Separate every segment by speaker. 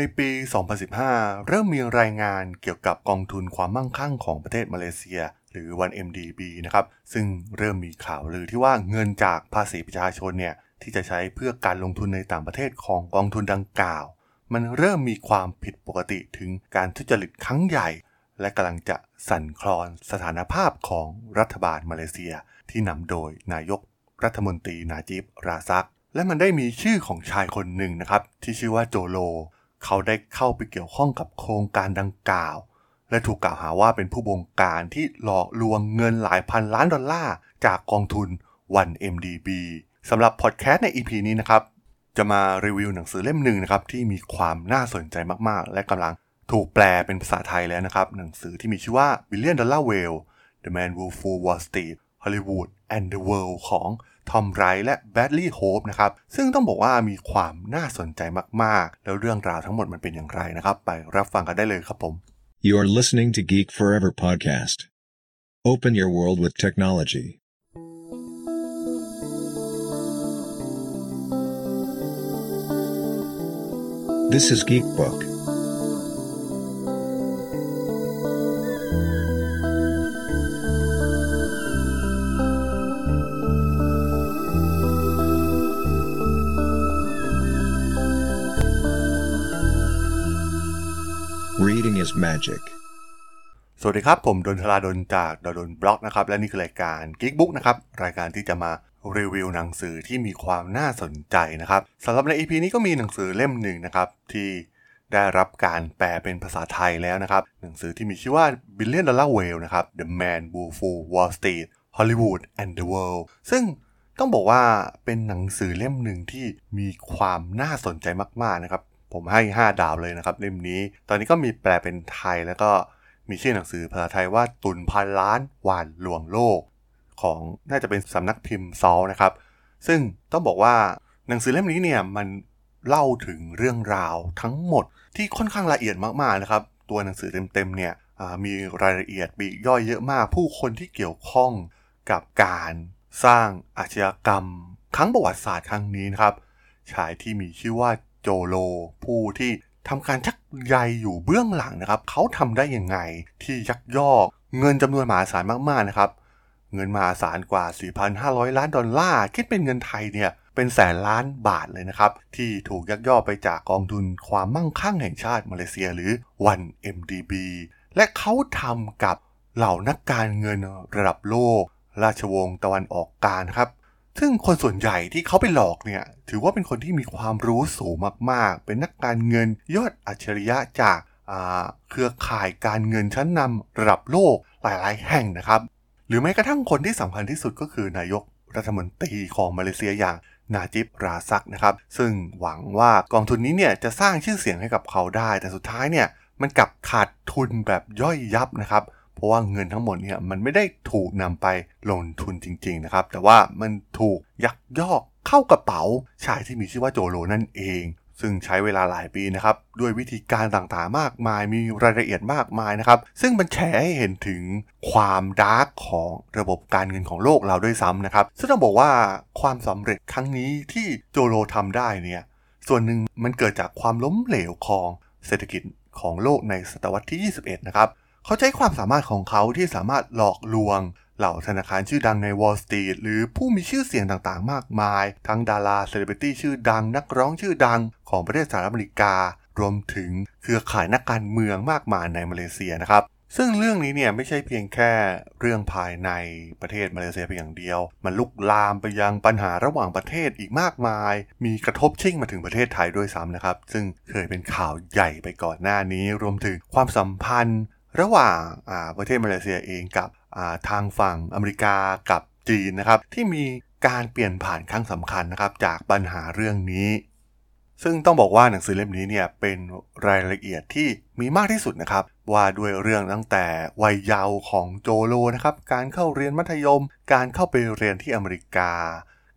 Speaker 1: ในปี 2015 เริ่มมีรายงานเกี่ยวกับกองทุนความมั่งคั่งของประเทศมาเลเซีย หรือ 1MDB นะครับ ซึ่งเริ่มมีข่าวลือที่ว่าเงินจากภาษีประชาชนเนี่ยที่จะใช้เพื่อการลงทุนในต่างประเทศของกองทุนดังกล่าว มันเริ่มมีความผิดปกติถึงการทุจริตครั้งใหญ่ และกำลังจะสั่นคลอนสถานภาพของรัฐบาลมาเลเซีย ที่นำโดยนายกรัฐมนตรีนาจิบราซัก และมันได้มีชื่อของชายคนหนึ่งนะครับที่ชื่อว่าโจโล เขาได้เข้าไปเกี่ยวข้องกับโครงการดังกล่าว และถูกกล่าวหาว่าเป็นผู้บงการที่หลอกลวงเงินหลายพันล้านดอลลาร์จากกองทุน 1MDB สำหรับพอดแคสต์ใน EP นี้นะครับ จะมารีวิวหนังสือเล่มหนึ่งนะครับที่มีความน่าสนใจมากๆ และกำลังถูกแปลเป็นภาษาไทยแล้วนะครับ หนังสือที่มีชื่อว่า Billion Dollar Whale The Man Who Fooled Wall Street Hollywood and the World ของ ทอมไรและแบดลี่โฮปนะครับ ซึ่งต้องบอกว่ามีความน่าสนใจมากๆ แล้วเรื่องราวทั้งหมดมันเป็นอย่างไรนะครับ ไปรับฟังกันได้เลยครับผม
Speaker 2: You're listening to Geek Forever podcast. Open your world with technology. This is Geek Book. Is magic.
Speaker 1: สวัสดีครับ ผมดนทลาดนจากดนบล็อกนะครับ และนี่คือรายการ Geek Book นะครับ รายการที่จะมารีวิวหนังสือที่มีความน่าสนใจนะครับสำหรับใน EP นี้ก็มีหนังสือเล่มหนึ่งนะครับ ที่ได้รับการแปลเป็นภาษาไทยแล้วนะครับ หนังสือที่มีชื่อว่า Billion Dollar Whale นะครับ The Man Who Fooled Wall Street Hollywood and the World ซึ่งต้องบอกว่าเป็นหนังสือเล่มหนึ่งที่มีความน่าสนใจมากๆนะครับ ผมให้ 5 ดาวเลยนะครับเล่มนี้ ตอนนี้ก็มีแปลเป็นไทยแล้วก็มีชื่อหนังสือภาษาไทยว่าตุนพันล้านหวานลวงโลก ของน่าจะเป็นสำนักพิมพ์ซอลนะครับ ซึ่งต้องบอกว่าหนังสือเล่มนี้เนี่ยมันเล่าถึงเรื่องราวทั้งหมดที่ค่อนข้างละเอียดมากๆนะครับ ตัวหนังสือเต็มๆเนี่ยมีรายละเอียดปีกย่อยเยอะมาก ผู้คนที่เกี่ยวข้องกับการสร้างอาชญากรรม ครั้งประวัติศาสตร์ครั้งนี้นะครับชายที่มีชื่อว่า โจโล ผู้ที่ทำการชักใยอยู่เบื้องหลังนะครับ เขาทำได้ยังไงที่ยักยอกเงินจำนวนมหาศาลมากๆนะครับ เงินมหาศาลกว่า 4,500 ล้านดอลลาร์ คิดเป็นเงินไทยเนี่ยเป็นแสนล้านบาทเลยนะครับ ที่ถูกยักยอกไปจากกองทุนความมั่งคั่งแห่งชาติมาเลเซียหรือ 1MDB และเขาทำกับเหล่านักการเงินระดับโลก ราชวงศ์ตะวันออกกลางครับ ซึ่งคนส่วนใหญ่ที่เขาไปหลอกเนี่ย ถือว่าเป็นคนที่มีความรู้สูงมากๆ เป็นนักการเงินยอดอัจฉริยะจากาเครือข่ายการเงินชั้นนำระดับโลกหลายๆ แห่งนะครับ หรือแม้กระทั่งคนที่สำคัญที่สุดก็คือนายกรัฐมนตรีของมาเลเซียอย่างนาจิบราซักนะครับ ซึ่งหวังว่ากองทุนนี้เนี่ยจะสร้างชื่อเสียงให้กับเขาได้ แต่สุดท้ายเนี่ยมันกลับขาดทุนแบบย่อยยับนะครับ เพราะว่าเงินทั้งหมดเนี่ยมันไม่ได้ถูกนำไปลงทุนจริงๆนะครับ แต่ว่ามันถูกยักยอกเข้ากระเป๋าชายที่มีชื่อว่าโจโลนั่นเอง ซึ่งใช้เวลาหลายปีนะครับ ด้วยวิธีการต่างๆมากมายมีรายละเอียดมากมายนะครับ ซึ่งมันแฉให้เห็นถึงความดาร์กของระบบการเงินของโลกเราด้วยซ้ำนะครับ ซึ่งต้องบอกว่าความสำเร็จครั้งนี้ที่โจโลทำได้เนี่ยส่วนหนึ่งมันเกิดจากความล้มเหลวของเศรษฐกิจของโลกในศตวรรษที่ 21 นะครับ เขาใช้ความสามารถของเขาที่สามารถหลอกลวง เหล่าธนาคารชื่อดังใน Wall Street หรือผู้มีชื่อเสียงต่างๆ มากมาย ทั้งดาราเซเลบริตี้ชื่อดัง นักร้องชื่อดังของประเทศสหรัฐอเมริกา รวมถึงเครือข่ายนักการเมืองมากมายในมาเลเซียนะครับซึ่งเรื่องนี้เนี่ยไม่ใช่เพียงแค่เรื่องภายในประเทศมาเลเซียเพียงอย่างเดียว มันลุกลามไปยังปัญหาระหว่างประเทศอีกมากมาย มีกระทบชิ่งมาถึงประเทศไทยด้วยซ้ำนะครับ ซึ่งเคยเป็นข่าวใหญ่ไปก่อนหน้านี้ รวมถึงความสัมพันธ์ ระหว่างประเทศมาเลเซียเองกับทางฝั่งอเมริกากับจีนนะครับ ที่มีการเปลี่ยนผ่านครั้งสำคัญนะครับ จากปัญหาเรื่องนี้ ซึ่งต้องบอกว่าหนังสือเล่มนี้เนี่ยเป็นรายละเอียดที่มีมากที่สุดนะครับ ว่าด้วยเรื่องตั้งแต่วัยเยาว์ของโจโลนะครับ การเข้าเรียนมัธยม การเข้าไปเรียนที่อเมริกา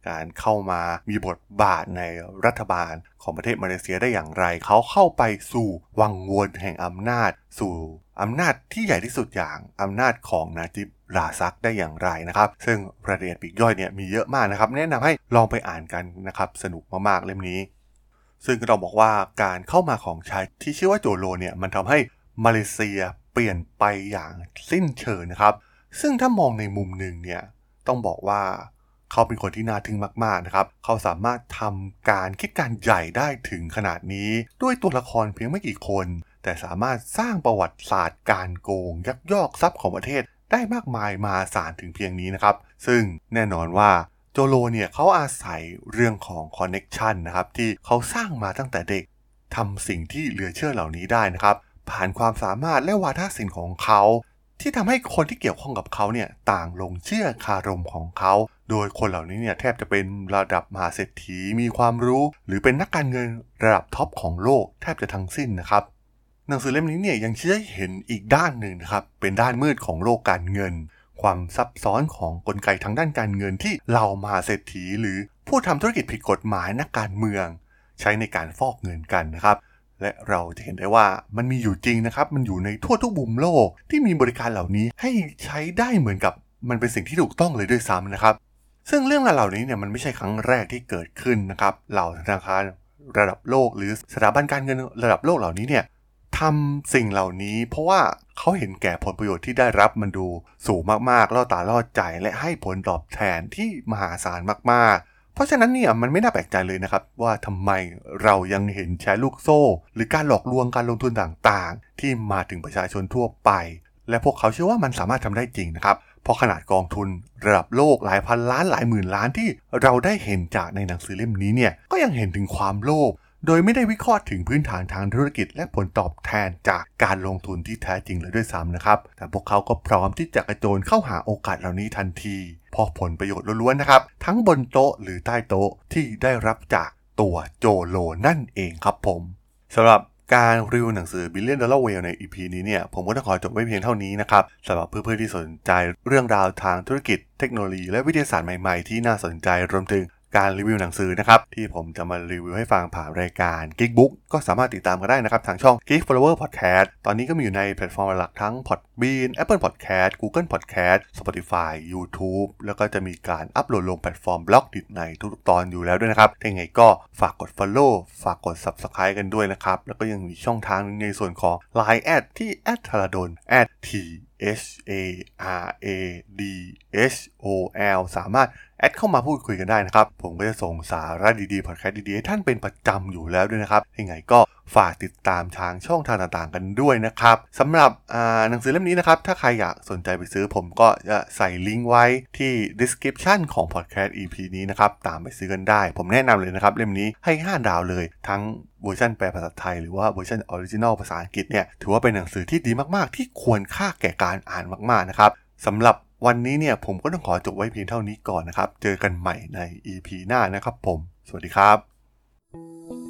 Speaker 1: การเข้ามามีบทบาทในรัฐบาลของประเทศมาเลเซียได้อย่างไร เขาเข้าไปสู่วังวนแห่งอำนาจ สู่ อำนาจที่ใหญ่ที่สุดอย่างอำนาจของนาจิบราซักได้อย่างไรนะครับ ซึ่งรายละเอียดปีกย่อยเนี่ยมีเยอะมากนะครับ แนะนำให้ลองไปอ่านกันนะครับสนุกมากๆเล่มนี้ ซึ่งเราบอกว่าการเข้ามาของชายที่ชื่อว่าโจโลเนี่ยมันทำให้มาเลเซียเปลี่ยนไปอย่างสิ้นเชิงนะครับ ซึ่งถ้ามองในมุมหนึ่งเนี่ยต้องบอกว่าเขาเป็นคนที่น่าทึ่งมาก ๆ นะครับ เขาสามารถทำการคิดการใหญ่ได้ถึงขนาดนี้ ด้วยตัวละครเพียงไม่กี่คน แต่สามารถสร้างประวัติศาสตร์การโกงยักยอกทรัพย์ของประเทศได้มากมายมาสารถึงเพียงนี้นะครับ ซึ่งแน่นอนว่าโจโลเนี่ยเขาอาศัยเรื่องของคอนเน็ชันนะครับที่เขาสร้างมาตั้งแต่เด็กทำสิ่งที่เหลือเชื่อเหล่านี้ได้นะครับ ผ่านความสามารถและวาทศิลป์ของเขา ที่ทำให้คนที่เกี่ยวข้องกับเขาเนี่ยต่างลงเชื่อคารมของเขา โดยคนเหล่านี้เนี่ยแทบจะเป็นระดับมหาเศรษฐีมีความรู้ หรือเป็นนักการเงินระดับท็อปของโลกแทบจะทั้งสิ้นนะครับ หนังสือเล่มนี้เนี่ยยังชี้ให้เห็นอีกด้านหนึ่งนะครับ เป็นด้านมืดของโลกการเงิน ความซับซ้อนของกลไกทางด้านการเงินที่เรามาเศรษฐี หรือผู้ทำธุรกิจผิดกฎหมายนักการเมือง ใช้ในการฟอกเงินกันนะครับ และเราจะเห็นได้ว่ามันมีอยู่จริงนะครับ มันอยู่ในทั่วทุกมุมโลกที่มีบริการเหล่านี้ให้ใช้ได้เหมือนกับมันเป็นสิ่งที่ถูกต้องเลยด้วยซ้ำนะครับ ซึ่งเรื่องราวเหล่านี้เนี่ยมันไม่ใช่ครั้งแรกที่เกิดขึ้นนะครับเหล่าธนาคารระดับโลก หรือสถาบันการเงินระดับโลกเหล่านี้เนี่ย ทำสิ่งเหล่านี้ เพราะว่าเขาเห็นแก่ผลประโยชน์ที่ได้รับมันดูสูงมากๆล่อตาล่อใจและให้ผลตอบแทนที่มหาศาลมากๆเพราะฉะนั้นเนี่ยมันไม่น่าแปลกใจเลยนะครับ ว่าทำไมเรายังเห็นแชร์ลูกโซ่ หรือการหลอกลวงการลงทุนต่างๆ ที่มาถึงประชาชนทั่วไป และพวกเขาเชื่อว่ามันสามารถทำได้จริงนะครับ เพราะขนาดกองทุนระดับโลกหลายพันล้านหลายหมื่นล้านที่เราได้เห็นจากในหนังสือเล่มนี้เนี่ยก็ยังเห็นถึงความโลภ โดยไม่ได้วิเคราะห์ถึงพื้นฐานทางธุรกิจและผลตอบแทนจากการลงทุนที่แท้จริงเลยด้วยซ้ำนะครับ แต่พวกเขาก็พร้อมที่จะกระโจนเข้าหาโอกาสเหล่านี้ทันที เพอผลประโยชน์ล้วนๆนะครับ ทั้งบนโต๊ะหรือใต้โต๊ะที่ได้รับจากตัวโจโลนั่นเองครับผมสำหรับการรีวิวหนังสือ Billion Dollar Whale ใน EP นี้เนี่ยผมก็ต้องขอจบไว้เพียงเท่านี้นะครับสำหรับเพื่อนๆที่สนใจเรื่องราวทางธุรกิจเทคโนโลยีและวิทยาศาสตร์ใหม่ๆ ที่น่าสนใจรวมถึง การรีวิวหนังสือนะครับที่ผมจะมารีวิวให้ฟังผ่านรายการ Geek Book ก็สามารถติดตามกันได้นะครับทางช่อง Geek Forever Podcast ตอนนี้ก็มีอยู่ในแพลตฟอร์มหลักทั้ง Podbean Apple Podcast Google Podcast Spotify YouTube แล้วก็จะมีการอัปโหลดลงแพลตฟอร์ม Blockdit ในทุกๆตอนอยู่แล้วด้วยนะครับถ้าอย่างไรก็ฝากกด Follow ฝากกด Subscribe กันด้วยนะครับแล้วก็ยังมีช่องทางในส่วนของ Line แอดที่ t h a r a d o n t H A R A D H O L สามารถ แอดเข้ามาพูดคุยกันได้นะครับ ผมก็จะส่งสาระดีๆพอดแคสต์ดีๆให้ท่านเป็นประจำอยู่แล้วด้วยนะครับ ยังไงก็ฝากติดตามทางช่องทางต่างๆกันด้วยนะครับสำหรับหนังสือเล่มนี้นะครับ ถ้าใครอยากสนใจไปซื้อผมก็จะใส่ลิงก์ไว้ที่ description ของพอดแคสต์ EP นี้นะครับ ตามไปซื้อกันได้ ผมแนะนำเลยนะครับ เล่มนี้ให้ 5 ดาวเลย ทั้งเวอร์ชันแปลภาษาไทยหรือว่าเวอร์ชัน original ภาษาอังกฤษเนี่ยถือว่าเป็นหนังสือที่ดีมากๆ ที่ควรค่าแก่การอ่านมากๆนะครับสำหรับ วันนี้เนี่ยผมก็ต้องขอจบไว้เพียงเท่านี้ก่อนนะครับ เจอกันใหม่ใน EP หน้านะครับผม สวัสดีครับ